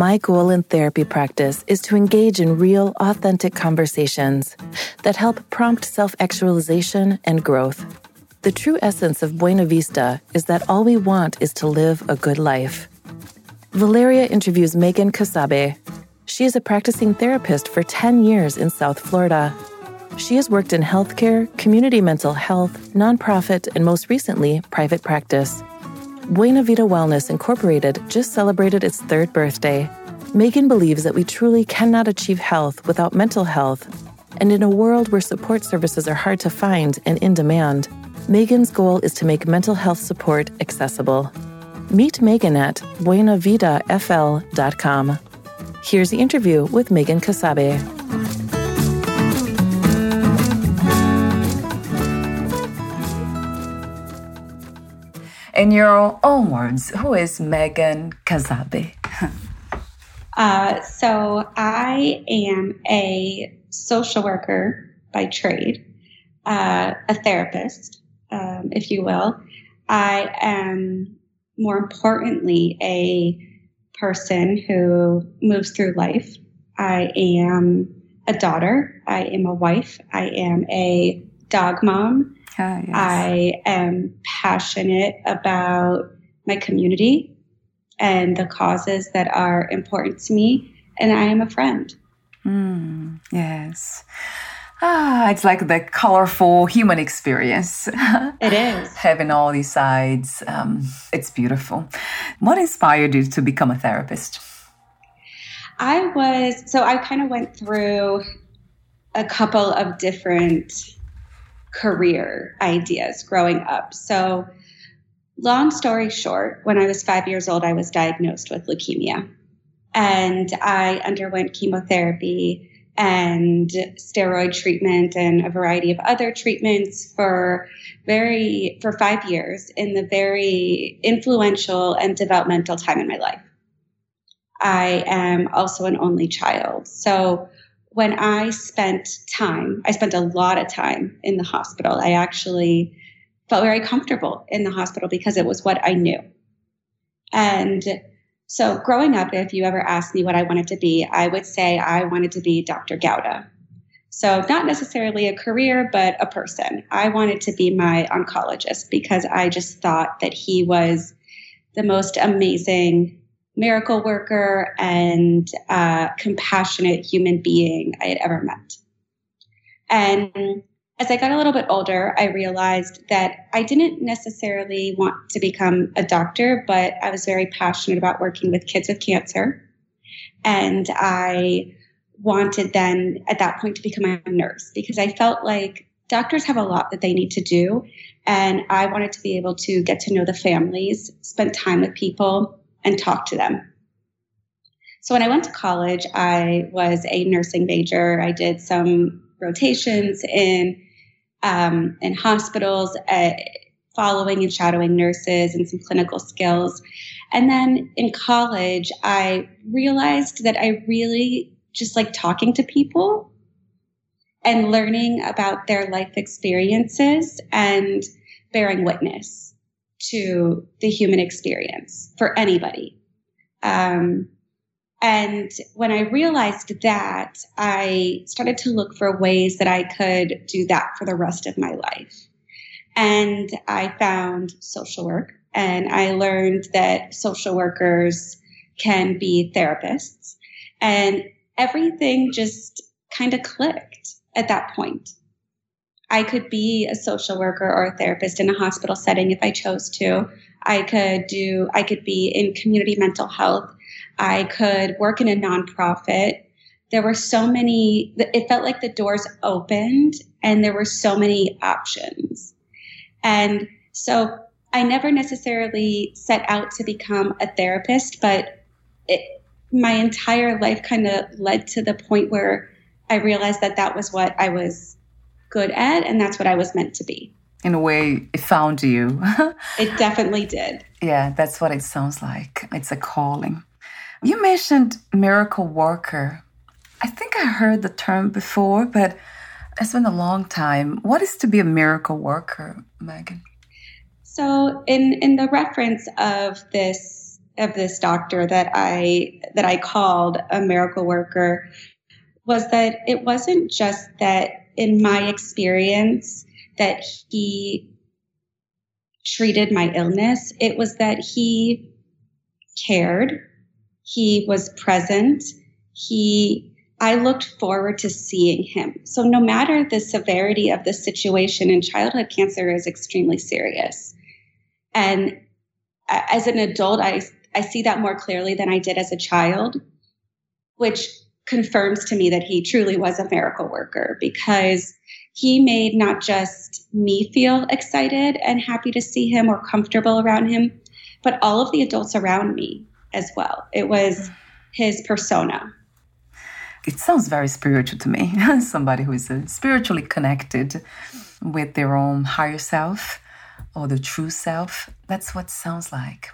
My goal in therapy practice is to engage in real, authentic conversations that help prompt self actualization and growth. The true essence of Buena Vista is that all we want is to live a good life. Valeria interviews Megan Casabe. She is a practicing therapist for 10 years in South Florida. She has worked in healthcare, community mental health, nonprofit, and most recently, private practice. Buena Vida Wellness Incorporated just celebrated its third birthday. Megan believes that we truly cannot achieve health without mental health. And in a world where support services are hard to find and in demand, Megan's goal is to make mental health support accessible. Meet Megan at buenavidafl.com. Here's the interview with Megan Casabe. In your own words, who is Megan Casabe? uh, so I am a social worker by trade, uh, a therapist, um, if you will. I am, more importantly, a person who moves through life. I am a daughter. I am a wife. I am a dog mom. Yes. I am passionate about my community and the causes that are important to me, and I am a friend. Mm, yes. Ah, it's like the colorful human experience. It is. Having all these sides. Um, it's beautiful. What inspired you to become a therapist? I was, so I kind of went through a couple of different career ideas growing up. So, long story short, when I was five years old, I was diagnosed with leukemia. And I underwent chemotherapy and steroid treatment and a variety of other treatments for very for 5 years in the very influential and developmental time in my life. I am also an only child. So when I spent time, I spent a lot of time in the hospital. I actually felt very comfortable in the hospital because it was what I knew. And so growing up, if you ever asked me what I wanted to be, I would say I wanted to be Dr. Gowda. So not necessarily a career, but a person. I wanted to be my oncologist because I just thought that he was the most amazing miracle worker and uh, compassionate human being I had ever met. And as I got a little bit older, I realized that I didn't necessarily want to become a doctor, but I was very passionate about working with kids with cancer. And I wanted then at that point to become a nurse because I felt like doctors have a lot that they need to do. And I wanted to be able to get to know the families, spend time with people, and talk to them. So when I went to college, I was a nursing major. I did some rotations in um, in hospitals, uh, following and shadowing nurses, and some clinical skills. And then in college, I realized that I really just like talking to people and learning about their life experiences and bearing witness to the human experience for anybody. Um, and when I realized that, I started to look for ways that I could do that for the rest of my life. And I found social work, and I learned that social workers can be therapists. And everything just kind of clicked. at that point. I could be a social worker or a therapist in a hospital setting if I chose to. I could do, I could be in community mental health. I could work in a nonprofit. There were so many, it felt like the doors opened and there were so many options. And so I never necessarily set out to become a therapist, but it, my entire life kind of led to the point where I realized that that was what I was good at and that's what I was meant to be. In a way, it found you. it definitely did. Yeah, that's what it sounds like. It's a calling. You mentioned miracle worker. I think I heard the term before, but it's been a long time. What is to be a miracle worker, Megan? So, in in the reference of this of this doctor that I that I called a miracle worker was that it wasn't just that in my mm-hmm. experience that he treated my illness. It was that he cared, he was present, he I looked forward to seeing him. So, no matter the severity of the situation, and childhood cancer is extremely serious. And as an adult, I, I see that more clearly than I did as a child, which confirms to me that he truly was a miracle worker because he made not just me feel excited and happy to see him or comfortable around him, but all of the adults around me as well. It was his persona it sounds very spiritual to me. Somebody who is uh, spiritually connected with their own higher self or the true self. That's what sounds like.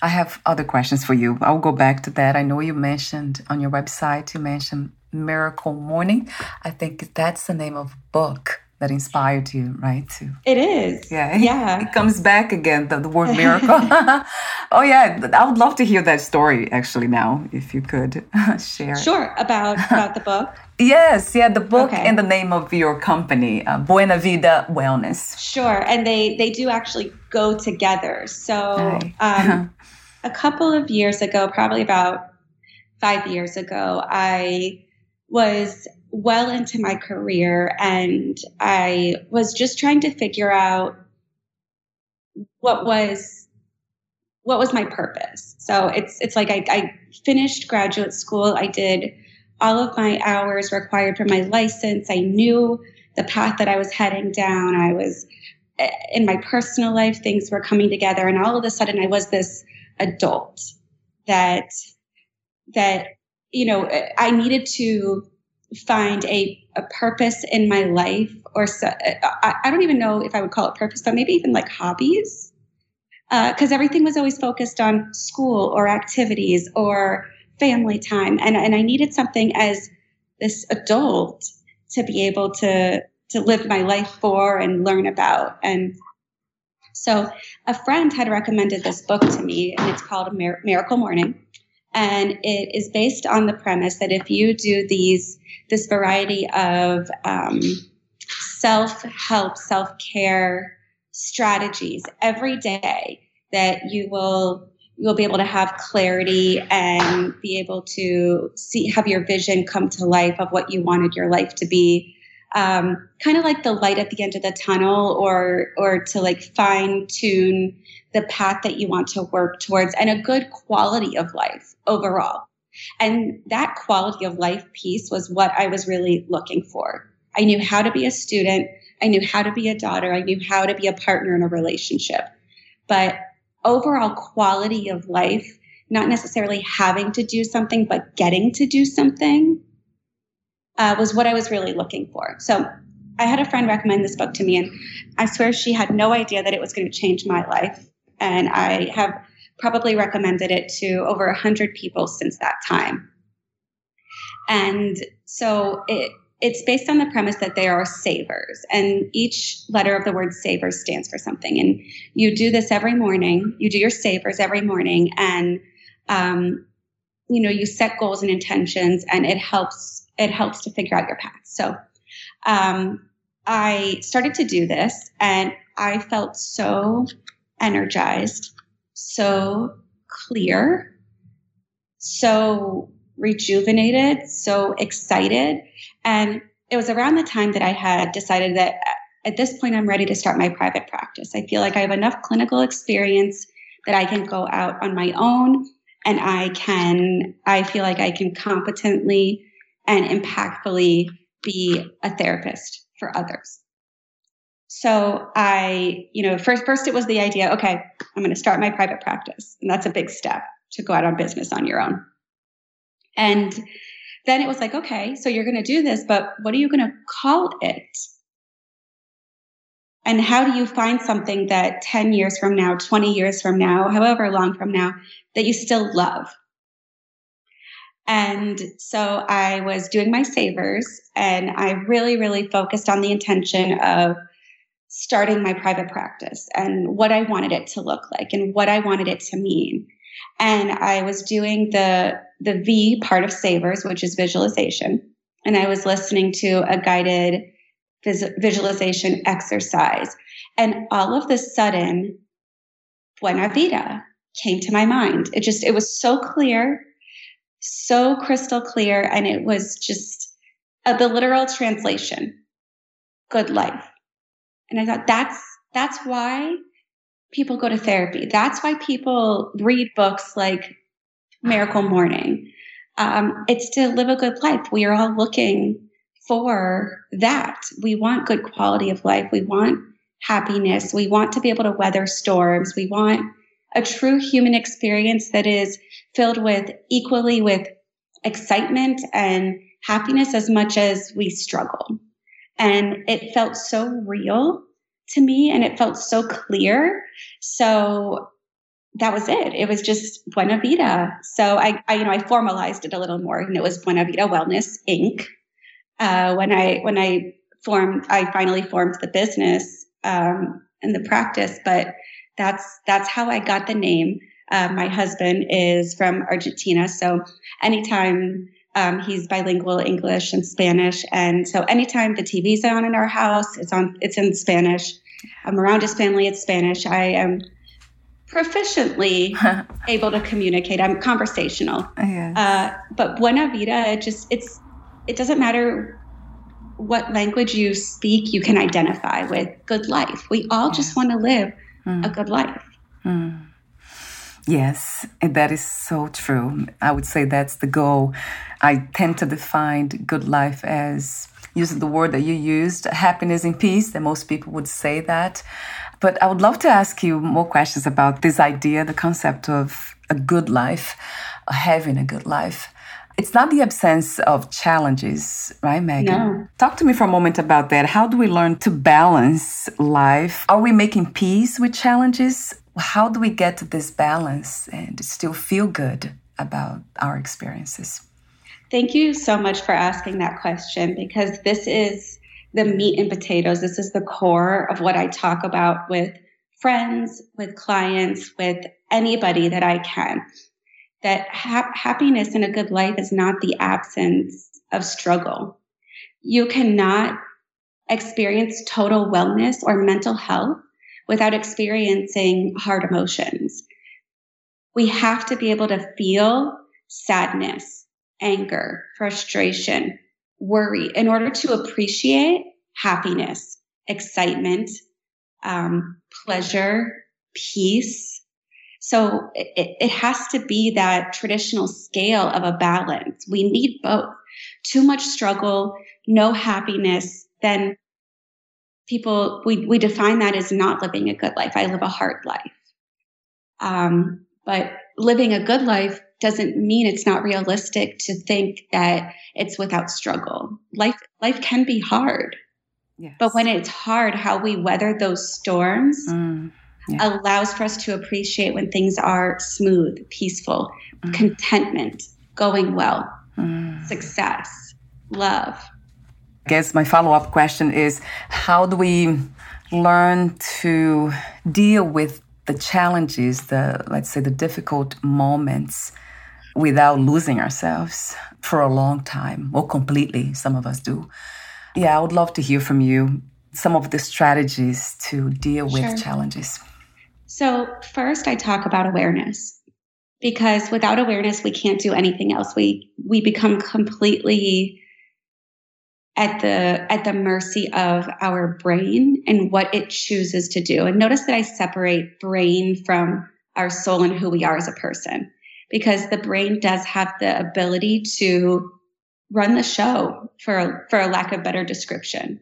I have other questions for you. I'll go back to that. I know you mentioned on your website, you mentioned Miracle Morning. I think that's the name of book that inspired you, right? To it is. Yeah. Yeah. It comes back again, the, the word miracle. oh yeah. I would love to hear that story actually now, if you could share. Sure. About about the book. yes, yeah, the book okay. and the name of your company, uh, Buena Vida Wellness. Sure. And they they do actually go together. So um, a couple of years ago, probably about five years ago, I was well into my career and I was just trying to figure out what was what was my purpose. So it's it's like I, I finished graduate school. I did all of my hours required for my license. I knew the path that I was heading down. I was eh, in my personal life, things were coming together, and all of a sudden I was this adult that that you know I needed to find a, a purpose in my life or so, I, I, don't even know if I would call it purpose, but maybe even like hobbies. Because uh, everything was always focused on school or activities or family time. And, and I needed something as this adult to be able to, to live my life for and learn about. And so a friend had recommended this book to me, and it's called Miracle Morning. And it is based on the premise that if you do these, this variety of um, self help, self care strategies every day, that you will you'll be able to have clarity and be able to see have your vision come to life of what you wanted your life to be um, kind of like the light at the end of the tunnel or or to like fine tune the path that you want to work towards and a good quality of life overall. And that quality of life piece was what i was really looking for. I knew how to be a student. I knew how to be a daughter. I knew how to be a partner in a relationship. But overall quality of life not necessarily having to do something but getting to do something uh, was what I was really looking for. So I had a friend recommend this book to me, and I swear she had no idea that it was going to change my life. And I have probably recommended it to over 100 people since that time. And so it, it's based on the premise that they are savers, and each letter of the word saver stands for something. And you do this every morning. You do your savers every morning, and um, you know you set goals and intentions, and it helps it helps to figure out your path. So um, I started to do this and I felt so energized, so clear, so rejuvenated, so excited. And it was around the time that I had decided that at this point I'm ready to start my private practice. I feel like I have enough clinical experience that I can go out on my own and I can, I feel like I can competently and impactfully be a therapist for others. So I, you know, first first it was the idea, okay, I'm going to start my private practice. And that's a big step to go out on business on your own. And then it was like, okay, so you're going to do this, but what are you going to call it? And how do you find something that 10 years from now, 20 years from now, however long from now, that you still love? And so I was doing my savers and I really, really focused on the intention of starting my private practice and what I wanted it to look like and what I wanted it to mean. And I was doing the the V part of Savers, which is visualization, and I was listening to a guided vis- visualization exercise, and all of the sudden, Buena Vida came to my mind. It just it was so clear, so crystal clear, and it was just uh, the literal translation, good life. And I thought that's that's why people go to therapy. That's why people read books like Miracle Morning. Um, it's to live a good life. We are all looking for that. We want good quality of life. We want happiness. We want to be able to weather storms. We want a true human experience that is filled with equally with excitement and happiness as much as we struggle. And it felt so real to me and it felt so clear. So that was it. It was just Buena Vida. So I, I, you know, I formalized it a little more and it was Buena Vida Wellness Inc. Uh, when I, when I formed, I finally formed the business, um, and the practice, but that's, that's how I got the name. Uh, my husband is from Argentina. So anytime um, he's bilingual English and Spanish, and so anytime the TV's on in our house, it's on. It's in Spanish. I'm around his family. It's Spanish. I am proficiently able to communicate. I'm conversational. Yes. Uh, but Buena Vida, it just it's it doesn't matter what language you speak. You can identify with good life. We all yes. just want to live mm. a good life. Mm. Yes, and that is so true. I would say that's the goal. I tend to define good life as using the word that you used, happiness and peace, that most people would say that. But I would love to ask you more questions about this idea, the concept of a good life, having a good life. It's not the absence of challenges, right, Megan? No. Talk to me for a moment about that. How do we learn to balance life? Are we making peace with challenges? How do we get to this balance and still feel good about our experiences? Thank you so much for asking that question because this is the meat and potatoes. This is the core of what I talk about with friends, with clients, with anybody that I can. That ha- happiness in a good life is not the absence of struggle. You cannot experience total wellness or mental health without experiencing hard emotions. We have to be able to feel sadness, anger, frustration, worry in order to appreciate happiness, excitement, um, pleasure, peace. So it, it has to be that traditional scale of a balance. We need both. Too much struggle, no happiness, then people we we define that as not living a good life. I live a hard life. Um, but living a good life doesn't mean it's not realistic to think that it's without struggle. Life life can be hard. Yes. But when it's hard, how we weather those storms mm, yeah. allows for us to appreciate when things are smooth, peaceful, mm. contentment, going well, mm. success, love. I guess my follow up question is how do we learn to deal with the challenges, the, let's say, the difficult moments without losing ourselves for a long time or completely? Some of us do. Yeah, I would love to hear from you some of the strategies to deal with sure. challenges. So, first, I talk about awareness because without awareness, we can't do anything else. We we become completely at the at the mercy of our brain and what it chooses to do. And notice that I separate brain from our soul and who we are as a person because the brain does have the ability to run the show for for a lack of better description.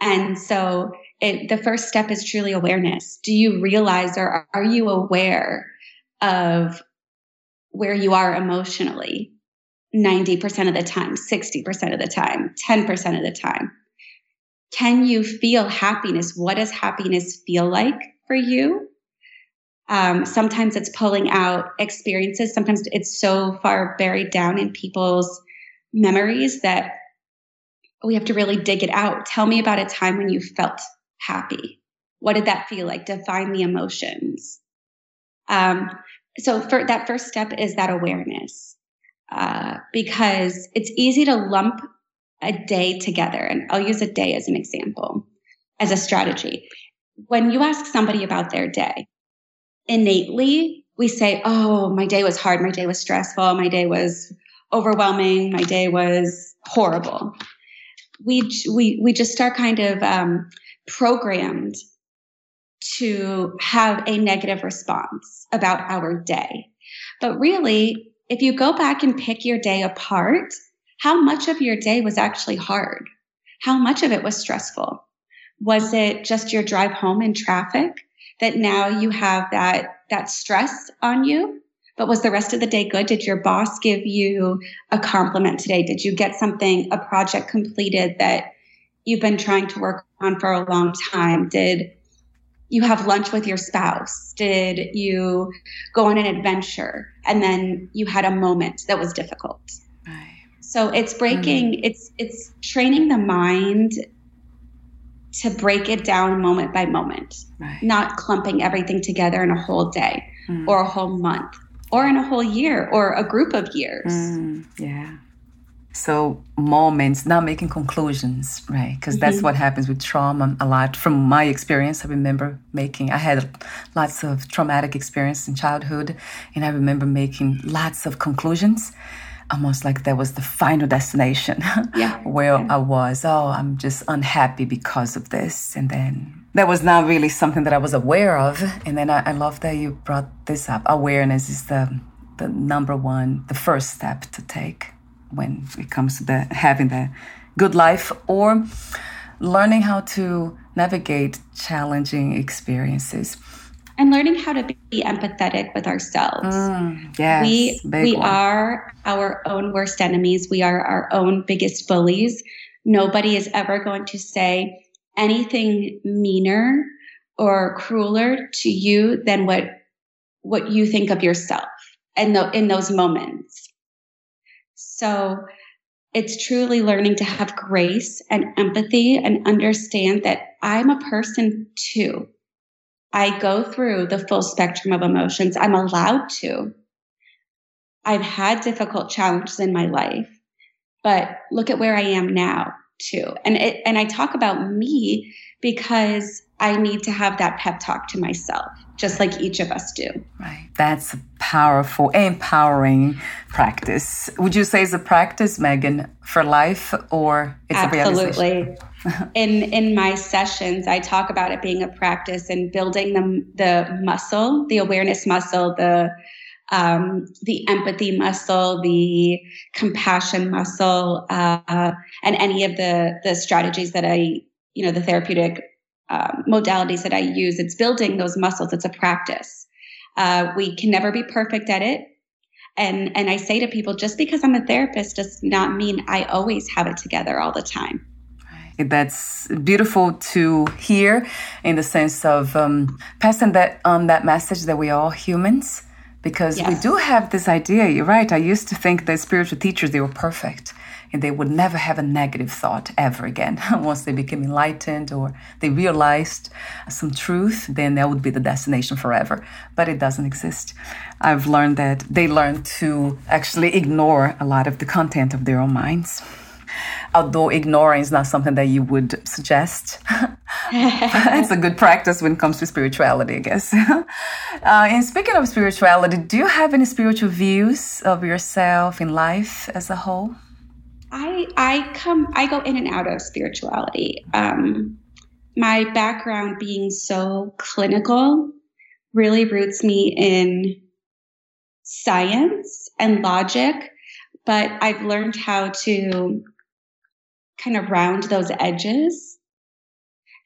And so it, the first step is truly awareness. Do you realize or are you aware of where you are emotionally 90% of the time, 60% of the time, 10% of the time? Can you feel happiness? What does happiness feel like for you? Um, sometimes it's pulling out experiences. Sometimes it's so far buried down in people's memories that we have to really dig it out. Tell me about a time when you felt happy. What did that feel like? Define the emotions. Um, so for that first step is that awareness, uh, because it's easy to lump a day together. And I'll use a day as an example, as a strategy. When you ask somebody about their day, innately we say, "Oh, my day was hard. My day was stressful. My day was overwhelming. My day was horrible." We we we just start kind of um, programmed to have a negative response about our day. But really, if you go back and pick your day apart, how much of your day was actually hard? How much of it was stressful? Was it just your drive home in traffic that now you have that that stress on you? But was the rest of the day good? Did your boss give you a compliment today? Did you get something, a project completed that you've been trying to work on for a long time? Did you have lunch with your spouse? Did you go on an adventure and then you had a moment that was difficult? Right. So it's breaking, mm-hmm. it's it's training the mind to break it down moment by moment, right. not clumping everything together in a whole day mm. or a whole month or in a whole year or a group of years. Mm, yeah. So moments, not making conclusions, right? Because mm-hmm. that's what happens with trauma a lot. From my experience, I remember making. I had lots of traumatic experience in childhood, and I remember making lots of conclusions, almost like that was the final destination, yeah. where yeah. I was. Oh, I'm just unhappy because of this, and then that was not really something that I was aware of. And then I, I love that you brought this up. Awareness is the the number one, the first step to take when it comes to the having the good life or learning how to navigate challenging experiences and learning how to be empathetic with ourselves. Mm, yes, we we one. are our own worst enemies. We are our own biggest bullies. Nobody is ever going to say anything meaner or crueler to you than what what you think of yourself and in, in those moments. So it's truly learning to have grace and empathy and understand that I'm a person too. I go through the full spectrum of emotions. I'm allowed to. I've had difficult challenges in my life, but look at where I am now too. And it, and I talk about me because I need to have that pep talk to myself just like each of us do. Right. That's a powerful, empowering practice. Would you say it's a practice, Megan, for life or it's Absolutely. in in my sessions, I talk about it being a practice and building the the muscle, the awareness muscle, the um, the empathy muscle, the compassion muscle, uh, and any of the the strategies that I, you know, the therapeutic um, modalities that I use. It's building those muscles. It's a practice. Uh, we can never be perfect at it. And, and I say to people, just because I'm a therapist does not mean I always have it together all the time. That's beautiful to hear in the sense of um, passing that on that message that we are all humans because yes. we do have this idea. You're right. I used to think that spiritual teachers they were perfect and they would never have a negative thought ever again. Once they became enlightened or they realized some truth, then that would be the destination forever. But it doesn't exist. I've learned that they learn to actually ignore a lot of the content of their own minds. Although ignoring is not something that you would suggest, it's a good practice when it comes to spirituality, I guess. uh, and speaking of spirituality, do you have any spiritual views of yourself in life as a whole? I I come I go in and out of spirituality. Um, my background being so clinical really roots me in science and logic, but I've learned how to kind of round those edges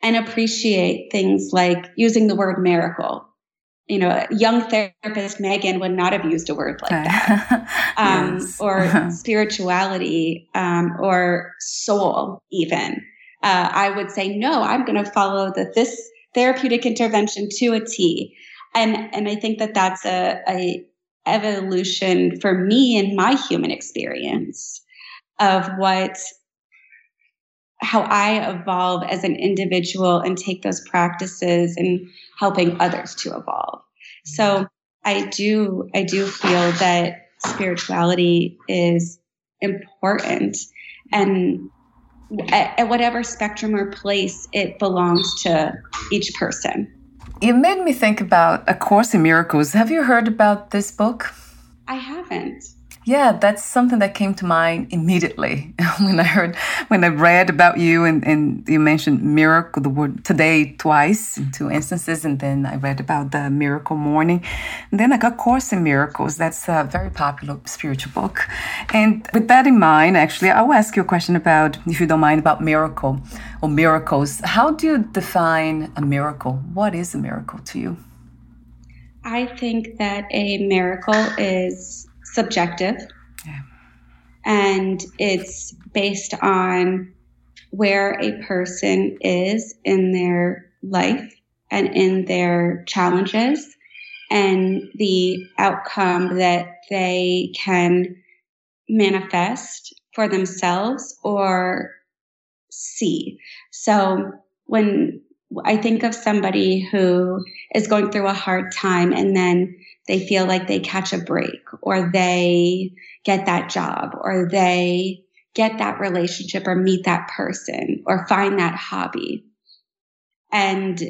and appreciate things like using the word miracle. You know, young therapist Megan would not have used a word like that, um, yes. or spirituality, um, or soul, even. Uh, I would say, no, I'm going to follow the, this therapeutic intervention to a T. And, and I think that that's a, a evolution for me in my human experience of what how I evolve as an individual and take those practices and helping others to evolve. So I do, I do feel that spirituality is important and at, at whatever spectrum or place it belongs to each person. It made me think about A Course in Miracles. Have you heard about this book? I haven't. Yeah, that's something that came to mind immediately when I heard, when I read about you and, and you mentioned miracle, the word today twice in two instances. And then I read about the miracle morning. And then I got Course in Miracles. That's a very popular spiritual book. And with that in mind, actually, I will ask you a question about, if you don't mind, about miracle or miracles. How do you define a miracle? What is a miracle to you? I think that a miracle is subjective. Yeah. And it's based on where a person is in their life and in their challenges and the outcome that they can manifest for themselves or see. So when I think of somebody who is going through a hard time and then they feel like they catch a break or they get that job or they get that relationship or meet that person or find that hobby. And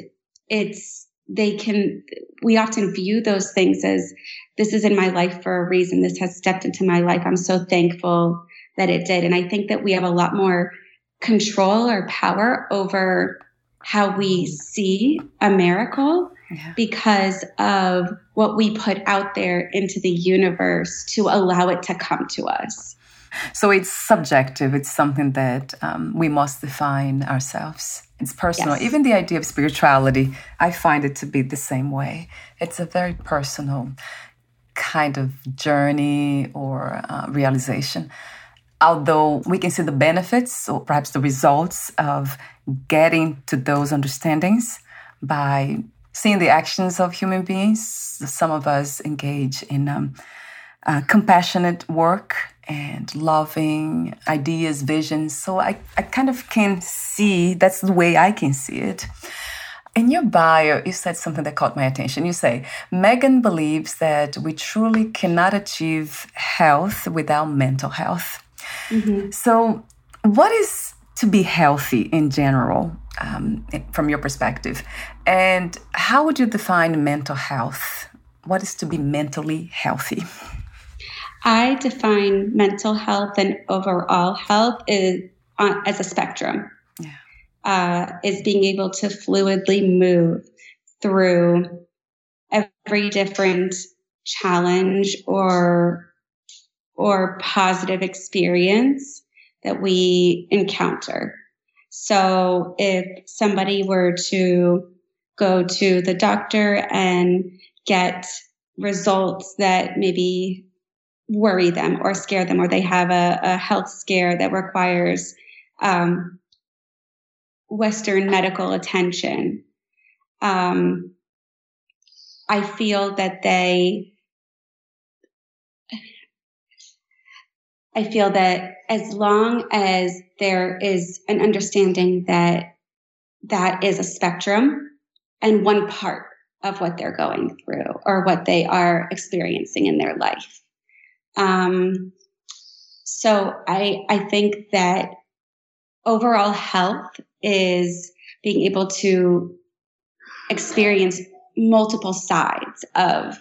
it's, they can, we often view those things as this is in my life for a reason. This has stepped into my life. I'm so thankful that it did. And I think that we have a lot more control or power over how we see a miracle yeah. because of what we put out there into the universe to allow it to come to us. So it's subjective. It's something that um, we must define ourselves. It's personal. Yes. Even the idea of spirituality, I find it to be the same way. It's a very personal kind of journey or uh, realization although we can see the benefits or perhaps the results of getting to those understandings by seeing the actions of human beings. Some of us engage in um, uh, compassionate work and loving ideas, visions. So I, I kind of can see that's the way I can see it. In your bio, you said something that caught my attention. You say, Megan believes that we truly cannot achieve health without mental health. Mm-hmm. So, what is to be healthy in general um, from your perspective? And how would you define mental health? What is to be mentally healthy? I define mental health and overall health is, uh, as a spectrum. Yeah. Uh, is being able to fluidly move through every different challenge or or positive experience that we encounter. So if somebody were to go to the doctor and get results that maybe worry them or scare them, or they have a, a health scare that requires um, Western medical attention, um, I feel that they I feel that as long as there is an understanding that that is a spectrum and one part of what they're going through or what they are experiencing in their life. Um, so I, I think that overall health is being able to experience multiple sides of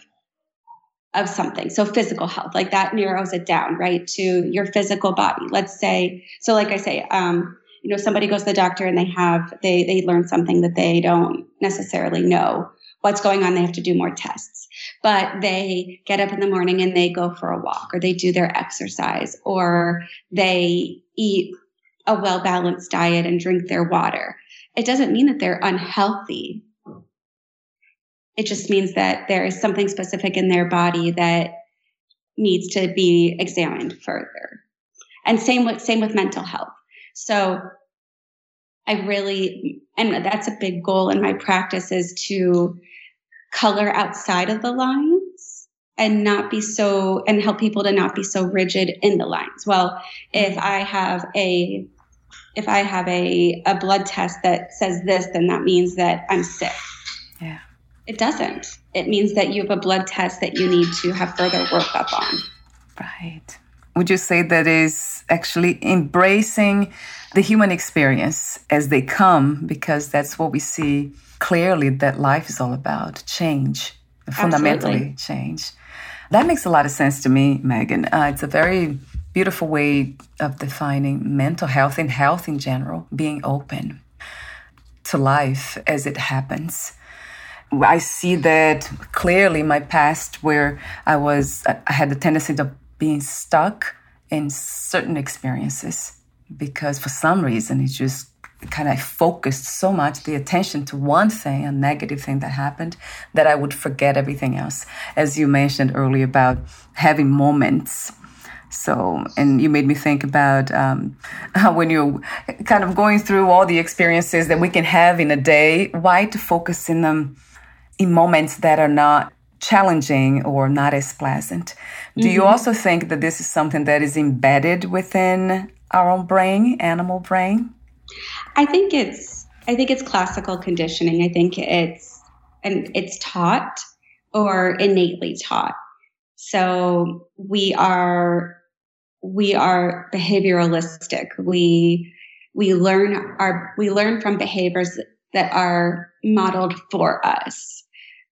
of something. So physical health, like that narrows it down, right, to your physical body. Let's say, so like I say, um, you know, somebody goes to the doctor and they have they they learn something that they don't necessarily know what's going on. They have to do more tests, but they get up in the morning and they go for a walk, or they do their exercise, or they eat a well balanced diet and drink their water. It doesn't mean that they're unhealthy it just means that there is something specific in their body that needs to be examined further. And same with same with mental health. So I really and that's a big goal in my practice is to color outside of the lines and not be so and help people to not be so rigid in the lines. Well, if I have a if I have a, a blood test that says this, then that means that I'm sick. Yeah. It doesn't. It means that you have a blood test that you need to have further workup on. Right. Would you say that is actually embracing the human experience as they come because that's what we see clearly that life is all about change, fundamentally Absolutely. change. That makes a lot of sense to me, Megan. Uh, it's a very beautiful way of defining mental health and health in general, being open to life as it happens. I see that clearly my past where I was, I had the tendency of being stuck in certain experiences because for some reason it just kind of focused so much the attention to one thing, a negative thing that happened, that I would forget everything else. As you mentioned earlier about having moments. So, and you made me think about um, when you're kind of going through all the experiences that we can have in a day, why to focus in them in moments that are not challenging or not as pleasant. Do mm-hmm. you also think that this is something that is embedded within our own brain, animal brain? I think it's I think it's classical conditioning. I think it's and it's taught or innately taught. So we are we are behavioralistic. We we learn our we learn from behaviors that are modeled for us.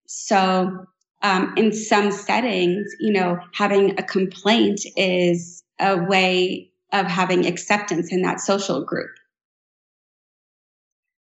So, um, in some settings, you know, having a complaint is a way of having acceptance in that social group.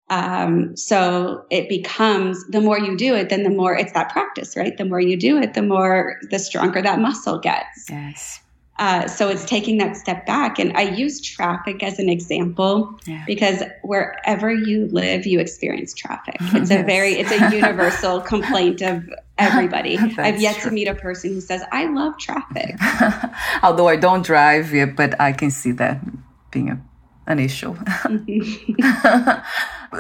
Um, so it becomes the more you do it, then the more it's that practice, right? The more you do it, the more the stronger that muscle gets. Yes. Uh, so it's taking that step back. And I use traffic as an example yeah. because wherever you live, you experience traffic. It's yes. a very, it's a universal complaint of everybody. I've yet true. to meet a person who says, I love traffic. Although I don't drive yet, but I can see that being a, an issue.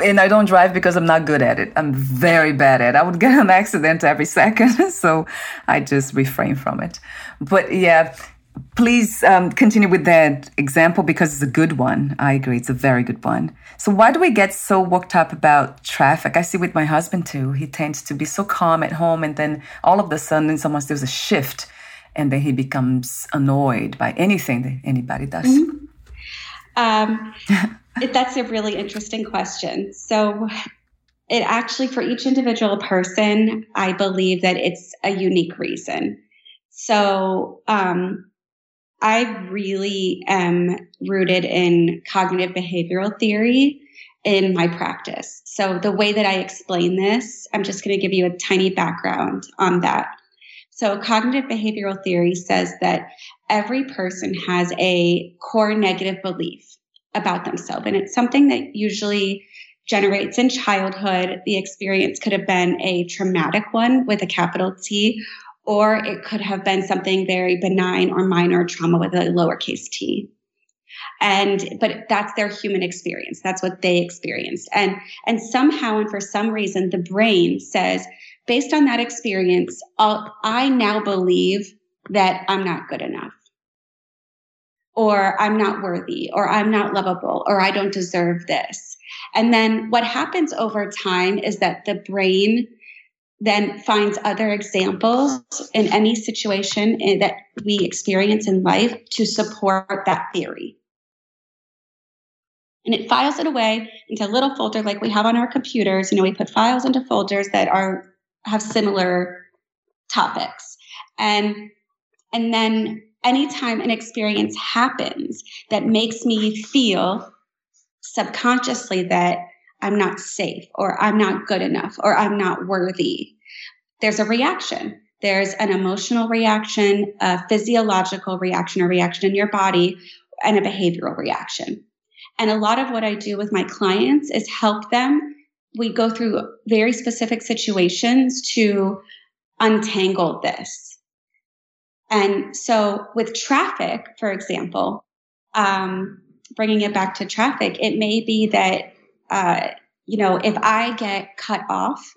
and I don't drive because I'm not good at it. I'm very bad at it. I would get an accident every second. So I just refrain from it. But yeah, please um, continue with that example because it's a good one. I agree, it's a very good one. So, why do we get so worked up about traffic? I see with my husband too. He tends to be so calm at home, and then all of a sudden, someone there's a shift, and then he becomes annoyed by anything that anybody does. Mm-hmm. Um, that's a really interesting question. So, it actually, for each individual person, I believe that it's a unique reason. So, um, I really am rooted in cognitive behavioral theory in my practice. So, the way that I explain this, I'm just going to give you a tiny background on that. So, cognitive behavioral theory says that every person has a core negative belief about themselves, and it's something that usually generates in childhood. The experience could have been a traumatic one with a capital T, or it could have been something very benign or minor trauma with a lowercase t. And but that's their human experience. That's what they experienced. And and somehow and for some reason the brain says based on that experience I'll, i now believe that i'm not good enough. Or i'm not worthy or i'm not lovable or i don't deserve this. And then what happens over time is that the brain then finds other examples in any situation that we experience in life to support that theory. And it files it away into a little folder like we have on our computers. You know, we put files into folders that are have similar topics. And and then anytime an experience happens that makes me feel subconsciously that I'm not safe or I'm not good enough or I'm not worthy, there's a reaction. There's an emotional reaction, a physiological reaction or reaction in your body, and a behavioral reaction. And a lot of what I do with my clients is help them. We go through very specific situations to untangle this. And so with traffic, for example, um, bringing it back to traffic, it may be that, uh, you know, if I get cut off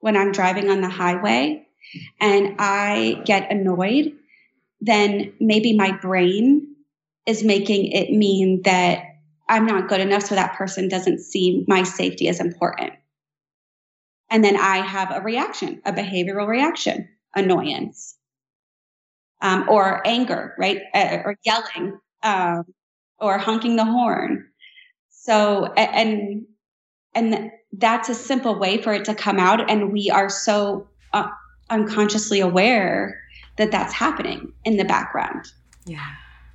when I'm driving on the highway and I get annoyed, then maybe my brain is making it mean that I'm not good enough so that person doesn't see my safety as important. And then I have a reaction, a behavioral reaction, annoyance, um, or anger, right? Uh, or yelling, um, or honking the horn. So, and, and that's a simple way for it to come out. And we are so uh, unconsciously aware that that's happening in the background. Yeah.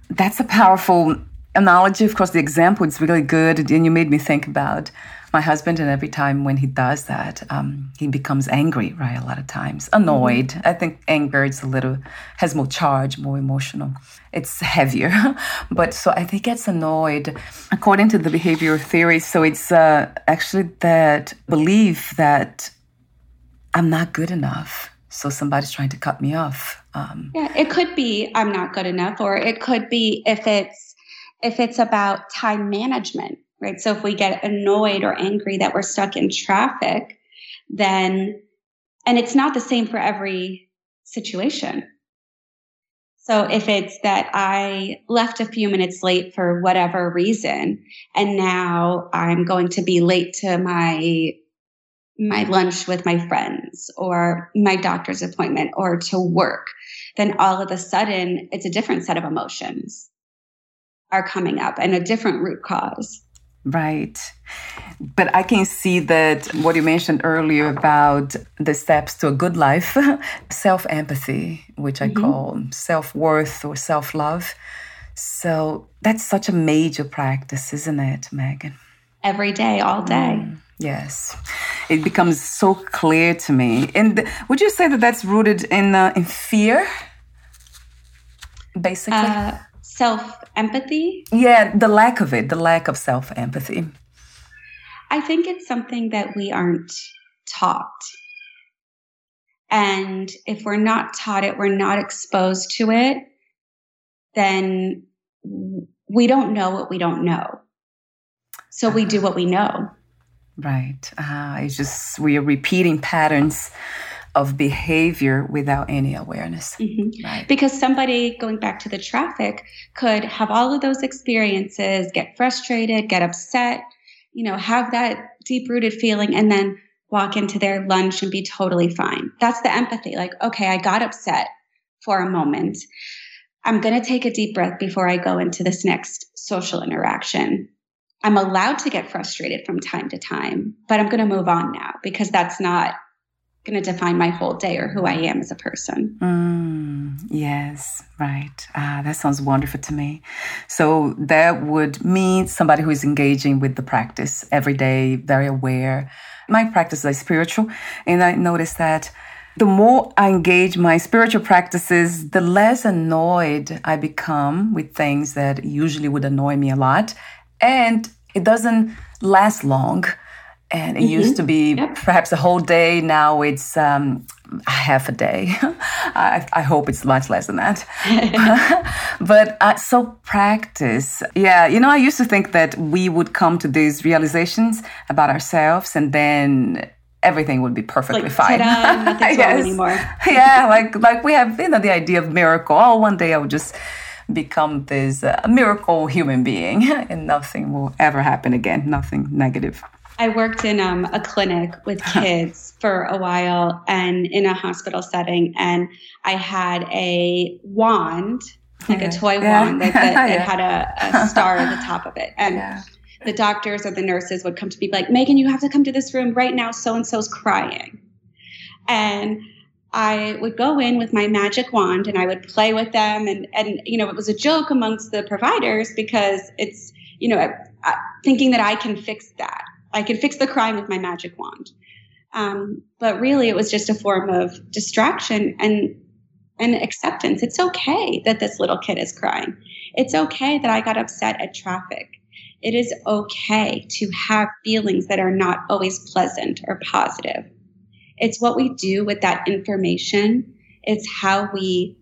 That's a powerful analogy. Of course, the example is really good. And you made me think about my husband, and every time when he does that, um, he becomes angry, right? A lot of times, annoyed. Mm-hmm. I think anger is a little, has more charge, more emotional. It's heavier. but so I think gets annoyed according to the behavioral theory. So it's uh, actually that belief that I'm not good enough so somebody's trying to cut me off um, yeah it could be i'm not good enough or it could be if it's if it's about time management right so if we get annoyed or angry that we're stuck in traffic then and it's not the same for every situation so if it's that i left a few minutes late for whatever reason and now i'm going to be late to my my lunch with my friends or my doctor's appointment or to work, then all of a sudden it's a different set of emotions are coming up and a different root cause. Right. But I can see that what you mentioned earlier about the steps to a good life, self empathy, which I mm-hmm. call self worth or self love. So that's such a major practice, isn't it, Megan? Every day, all day. Mm. Yes, it becomes so clear to me. And would you say that that's rooted in uh, in fear, basically? Uh, self empathy. Yeah, the lack of it, the lack of self empathy. I think it's something that we aren't taught. And if we're not taught it, we're not exposed to it, then we don't know what we don't know. So we do what we know. Right. Uh, it's just we are repeating patterns of behavior without any awareness. Mm-hmm. Right. Because somebody going back to the traffic could have all of those experiences, get frustrated, get upset, you know, have that deep rooted feeling, and then walk into their lunch and be totally fine. That's the empathy. Like, okay, I got upset for a moment. I'm going to take a deep breath before I go into this next social interaction. I'm allowed to get frustrated from time to time, but I'm going to move on now because that's not going to define my whole day or who I am as a person. Mm, yes, right. Ah, that sounds wonderful to me. So that would mean somebody who is engaging with the practice every day, very aware. My practice is spiritual, and I notice that the more I engage my spiritual practices, the less annoyed I become with things that usually would annoy me a lot and it doesn't last long. And it mm-hmm. used to be yep. perhaps a whole day. Now it's um, half a day. I, I, hope it's much less than that. but uh, so practice. Yeah, you know, I used to think that we would come to these realizations about ourselves and then everything would be perfectly like, fine. nothing's yes. wrong anymore. yeah, like like we have you know the idea of miracle. Oh, one day I would just become this uh, miracle human being and nothing will ever happen again, nothing negative. I worked in um, a clinic with kids for a while and in a hospital setting, and I had a wand, like yeah. a toy yeah. wand that, that, yeah. had a, a, star at the top of it. And the doctors or the nurses would come to me like, Megan, you have to come to this room right now. So and so's crying. And I would go in with my magic wand and I would play with them. And, and you know, it was a joke amongst the providers because it's, you know, thinking that I can fix that. I can fix the crime with my magic wand. Um, but really, it was just a form of distraction and and acceptance. It's okay that this little kid is crying. It's okay that I got upset at traffic. It is okay to have feelings that are not always pleasant or positive. It's what we do with that information. It's how we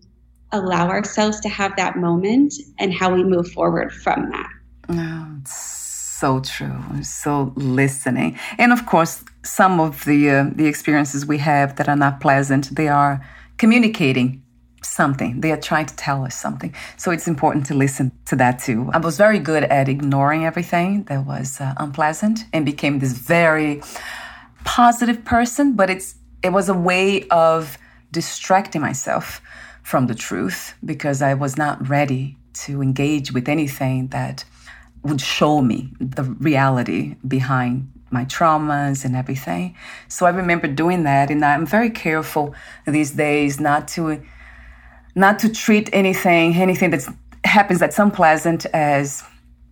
allow ourselves to have that moment and how we move forward from that. Oh, it's so true. So listening, and of course, some of the uh, the experiences we have that are not pleasant, they are communicating something. They are trying to tell us something. So it's important to listen to that too. I was very good at ignoring everything that was uh, unpleasant and became this very positive person, but it's it was a way of distracting myself from the truth because I was not ready to engage with anything that would show me the reality behind my traumas and everything. So I remember doing that and I'm very careful these days not to not to treat anything anything that happens that's unpleasant as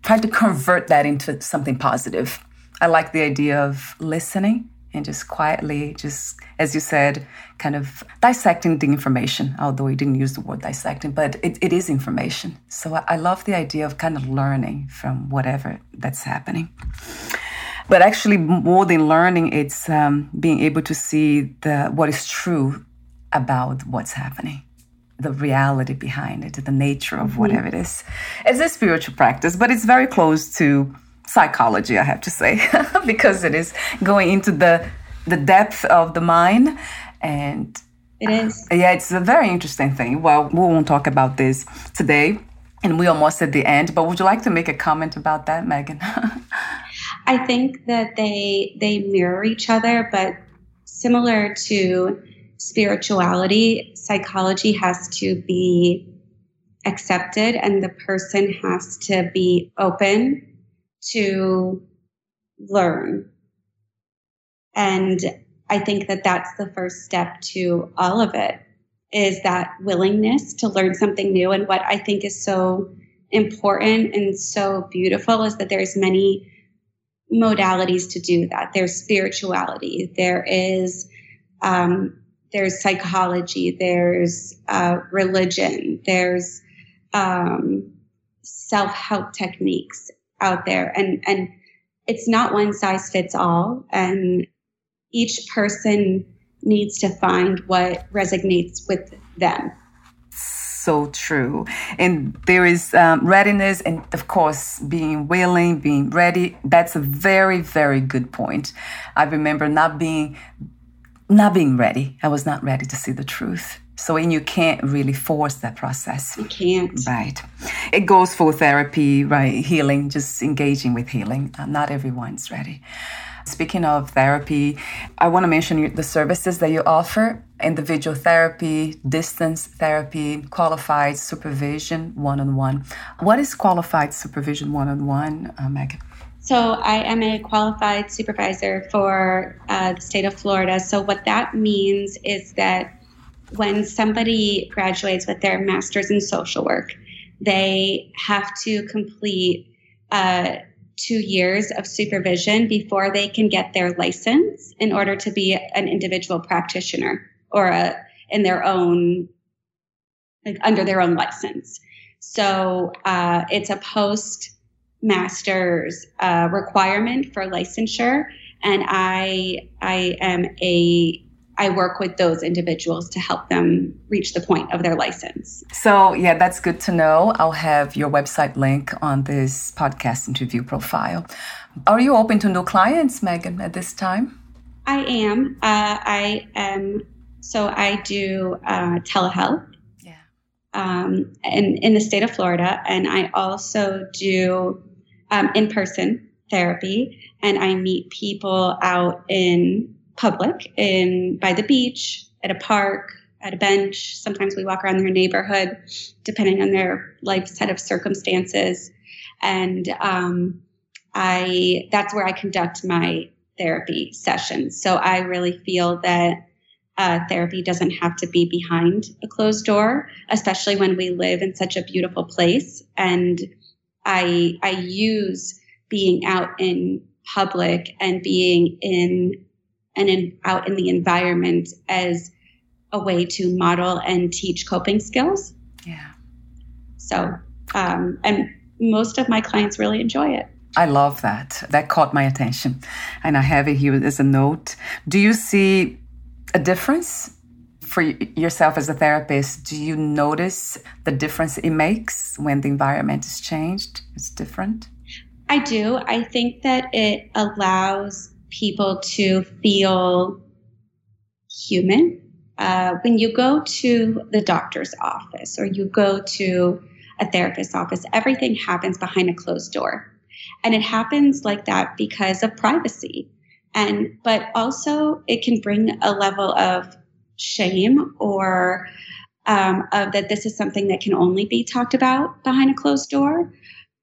try to convert that into something positive. I like the idea of listening and just quietly, just as you said, kind of dissecting the information, although you didn't use the word dissecting, but it, it is information. So I, I love the idea of kind of learning from whatever that's happening. But actually, more than learning, it's um, being able to see the what is true about what's happening the reality behind it, the nature of mm-hmm. whatever it is. It's a spiritual practice, but it's very close to psychology, I have to say, because it is going into the the depth of the mind and it is. Uh, yeah, it's a very interesting thing. Well, we won't talk about this today, and we almost at the end. But would you like to make a comment about that, Megan? I think that they they mirror each other, but similar to spirituality, psychology has to be accepted, and the person has to be open to learn. And I think that that's the first step to all of it is that willingness to learn something new. And what I think is so important and so beautiful is that there's many modalities to do that. There's spirituality, there is um, there's psychology, there's uh, religion, there's um, self help techniques, out there. And and it's not one size fits all. And each person needs to find what resonates with them. So true. And there is um, readiness and of course being willing being ready. That's a very very good point. I remember not being not being ready. I was not ready to see the truth so, and you can't really force that process. You can't. Right. It goes for therapy, right? Healing, just engaging with healing. Uh, not everyone's ready. Speaking of therapy, I want to mention the services that you offer individual therapy, distance therapy, qualified supervision one on one. What is qualified supervision one on one, Megan? So, I am a qualified supervisor for uh, the state of Florida. So, what that means is that when somebody graduates with their master's in social work, they have to complete uh, two years of supervision before they can get their license in order to be an individual practitioner or a, in their own, like under their own license. So uh, it's a post master's uh, requirement for licensure, and I I am a I work with those individuals to help them reach the point of their license. So, yeah, that's good to know. I'll have your website link on this podcast interview profile. Are you open to new clients, Megan, at this time? I am. Uh, I am. So, I do uh, telehealth. Yeah. Um, in, in the state of Florida. And I also do um, in person therapy. And I meet people out in public in by the beach, at a park, at a bench. Sometimes we walk around their neighborhood, depending on their life set of circumstances. And um, I that's where I conduct my therapy sessions. So I really feel that uh, therapy doesn't have to be behind a closed door, especially when we live in such a beautiful place. And I I use being out in public and being in and in, out in the environment as a way to model and teach coping skills. Yeah. So, um, and most of my clients really enjoy it. I love that. That caught my attention. And I have it here as a note. Do you see a difference for yourself as a therapist? Do you notice the difference it makes when the environment is changed? It's different? I do. I think that it allows people to feel human. Uh, when you go to the doctor's office or you go to a therapist's office, everything happens behind a closed door. And it happens like that because of privacy. And, but also it can bring a level of shame or um, of that this is something that can only be talked about behind a closed door,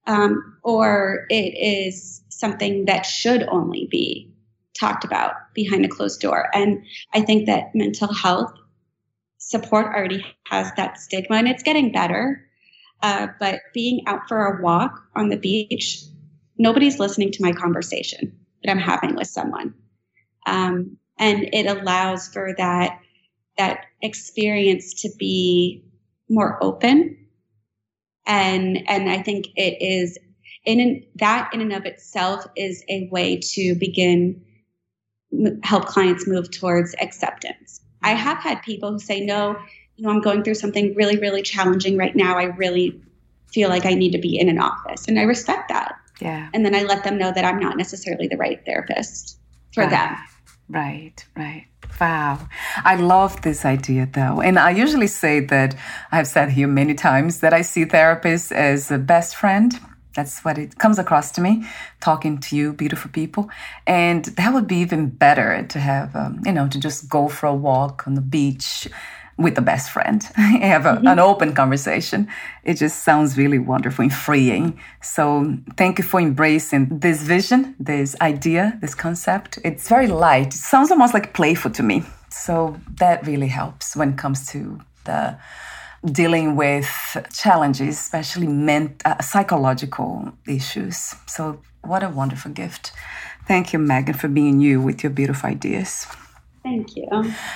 um, or it is something that should only be talked about behind a closed door. And I think that mental health support already has that stigma, and it's getting better. Uh, but being out for a walk on the beach, nobody's listening to my conversation that I'm having with someone. Um, and it allows for that that experience to be more open and and i think it is in an, that in and of itself is a way to begin m- help clients move towards acceptance i mm-hmm. have had people who say no you know i'm going through something really really challenging right now i really feel like i need to be in an office and i respect that yeah and then i let them know that i'm not necessarily the right therapist for right. them right right Wow. I love this idea though. And I usually say that I've said here many times that I see therapists as a best friend. That's what it comes across to me, talking to you, beautiful people. And that would be even better to have, um, you know, to just go for a walk on the beach with a best friend, have a, mm-hmm. an open conversation. It just sounds really wonderful and freeing. So thank you for embracing this vision, this idea, this concept. It's very light. It sounds almost like playful to me. So that really helps when it comes to the dealing with challenges, especially ment- uh, psychological issues. So what a wonderful gift. Thank you, Megan, for being you with your beautiful ideas. Thank you.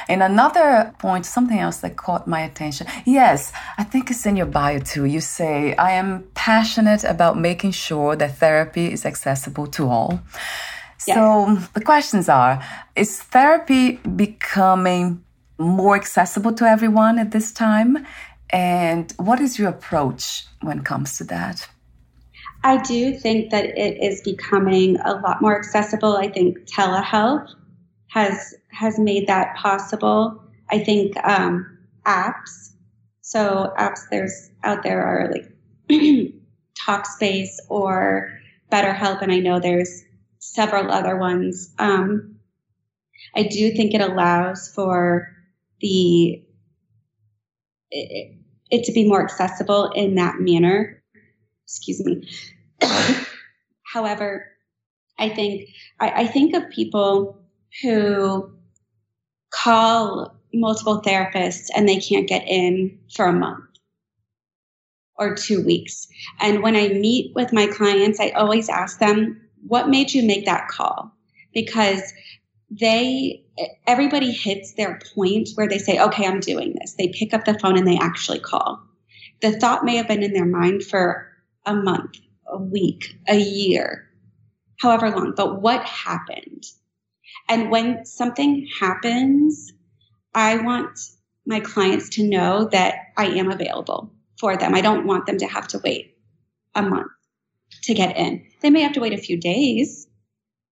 And another point, something else that caught my attention. Yes, I think it's in your bio too. You say, I am passionate about making sure that therapy is accessible to all. Yes. So the questions are Is therapy becoming more accessible to everyone at this time? And what is your approach when it comes to that? I do think that it is becoming a lot more accessible. I think telehealth has has made that possible. I think um, apps. So apps there's out there are like Talkspace or BetterHelp, and I know there's several other ones. Um, I do think it allows for the it, it to be more accessible in that manner. Excuse me. However, I think I, I think of people who call multiple therapists and they can't get in for a month or two weeks. And when I meet with my clients, I always ask them, what made you make that call? Because they, everybody hits their point where they say, okay, I'm doing this. They pick up the phone and they actually call. The thought may have been in their mind for a month, a week, a year, however long, but what happened? And when something happens, I want my clients to know that I am available for them. I don't want them to have to wait a month to get in. They may have to wait a few days,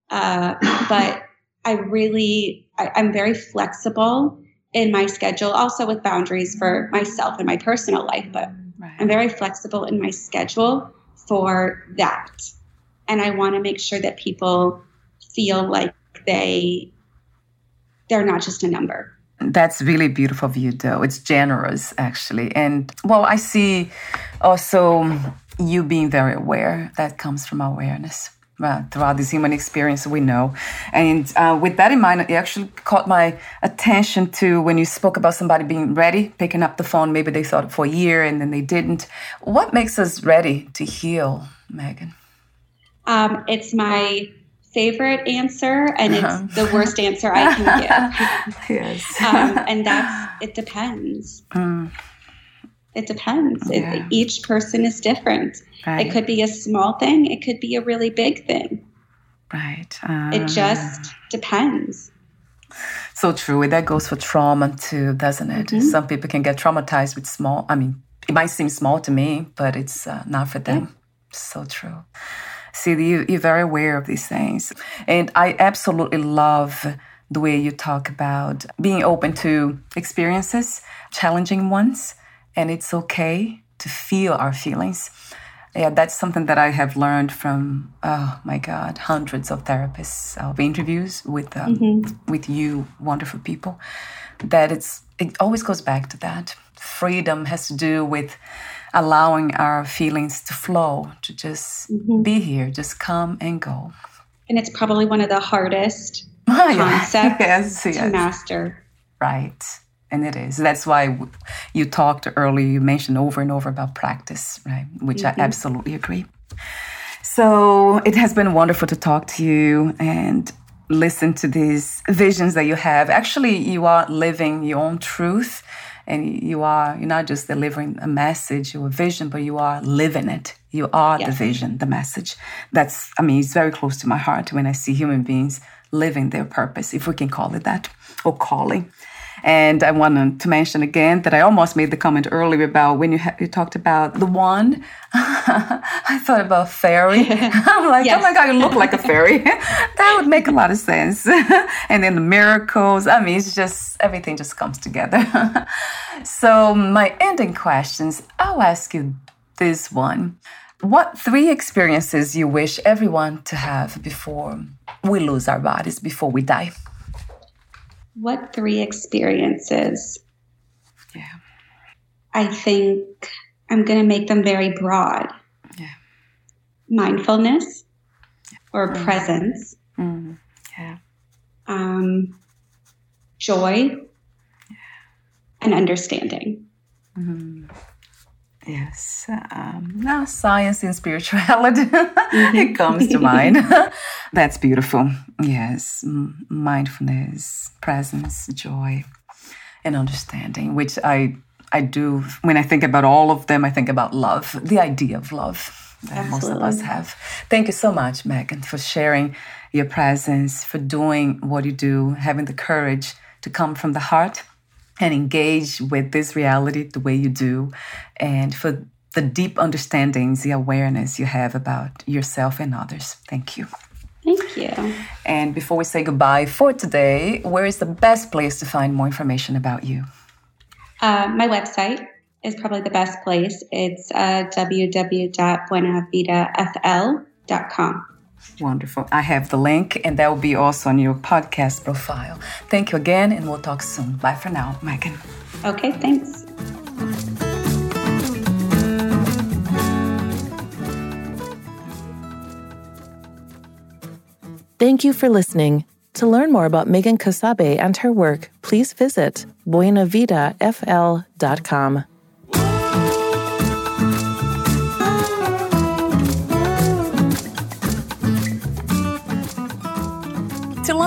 uh, but I really, I, I'm very flexible in my schedule, also with boundaries for myself and my personal life, but right. I'm very flexible in my schedule for that. And I want to make sure that people feel like they they're not just a number. That's really beautiful of you, though. It's generous, actually. And well, I see also you being very aware. That comes from awareness. Uh, throughout this human experience we know. And uh, with that in mind, it actually caught my attention to when you spoke about somebody being ready, picking up the phone. Maybe they thought for a year and then they didn't. What makes us ready to heal, Megan? Um, it's my favorite answer, and uh-huh. it's the worst answer I can give. yes. Um, and that's it depends. Mm. It depends. Yeah. It, each person is different. Right. It could be a small thing, it could be a really big thing. Right. it ah. just depends. So true. That goes for trauma too, doesn't it? Mm-hmm. Some people can get traumatized with small, I mean, it might seem small to me, but it's uh, not for them. Yeah. So true. See, you, you're very aware of these things. And I absolutely love the way you talk about being open to experiences, challenging ones, and it's okay to feel our feelings yeah, that's something that I have learned from oh my god, hundreds of therapists of interviews with um, mm-hmm. with you wonderful people. That it's it always goes back to that. Freedom has to do with allowing our feelings to flow, to just mm-hmm. be here, just come and go. And it's probably one of the hardest concepts yes, to master. Right. And it is. That's why you talked earlier, you mentioned over and over about practice, right? Which mm-hmm. I absolutely agree. So it has been wonderful to talk to you and listen to these visions that you have. Actually, you are living your own truth and you are, you're not just delivering a message or a vision, but you are living it. You are the vision, the message. That's, I mean, it's very close to my heart when I see human beings living their purpose, if we can call it that, or calling. And I wanted to mention again that I almost made the comment earlier about when you, ha- you talked about the wand. I thought about fairy. I'm like, yes. oh my God, you look like a fairy. that would make a lot of sense. and then the miracles. I mean, it's just, everything just comes together. so, my ending questions, I'll ask you this one. What three experiences you wish everyone to have before we lose our bodies, before we die? What three experiences? Yeah. I think I'm going to make them very broad. Yeah. Mindfulness or mm. presence. Mm. Yeah. Um, joy yeah. and understanding. Mm. Yes. Um, now, science and spirituality, mm-hmm. it comes to mind. That's beautiful. Yes. Mindfulness, presence, joy, and understanding, which I, I do. When I think about all of them, I think about love, the idea of love that Absolutely. most of us have. Thank you so much, Megan, for sharing your presence, for doing what you do, having the courage to come from the heart and engage with this reality the way you do, and for the deep understandings, the awareness you have about yourself and others. Thank you. Thank you. And before we say goodbye for today, where is the best place to find more information about you? Uh, my website is probably the best place. It's uh, www.buenavidafl.com. Wonderful. I have the link, and that will be also on your podcast profile. Thank you again, and we'll talk soon. Bye for now, Megan. Okay, thanks. Thank you for listening. To learn more about Megan Casabe and her work, please visit buenavidafl.com.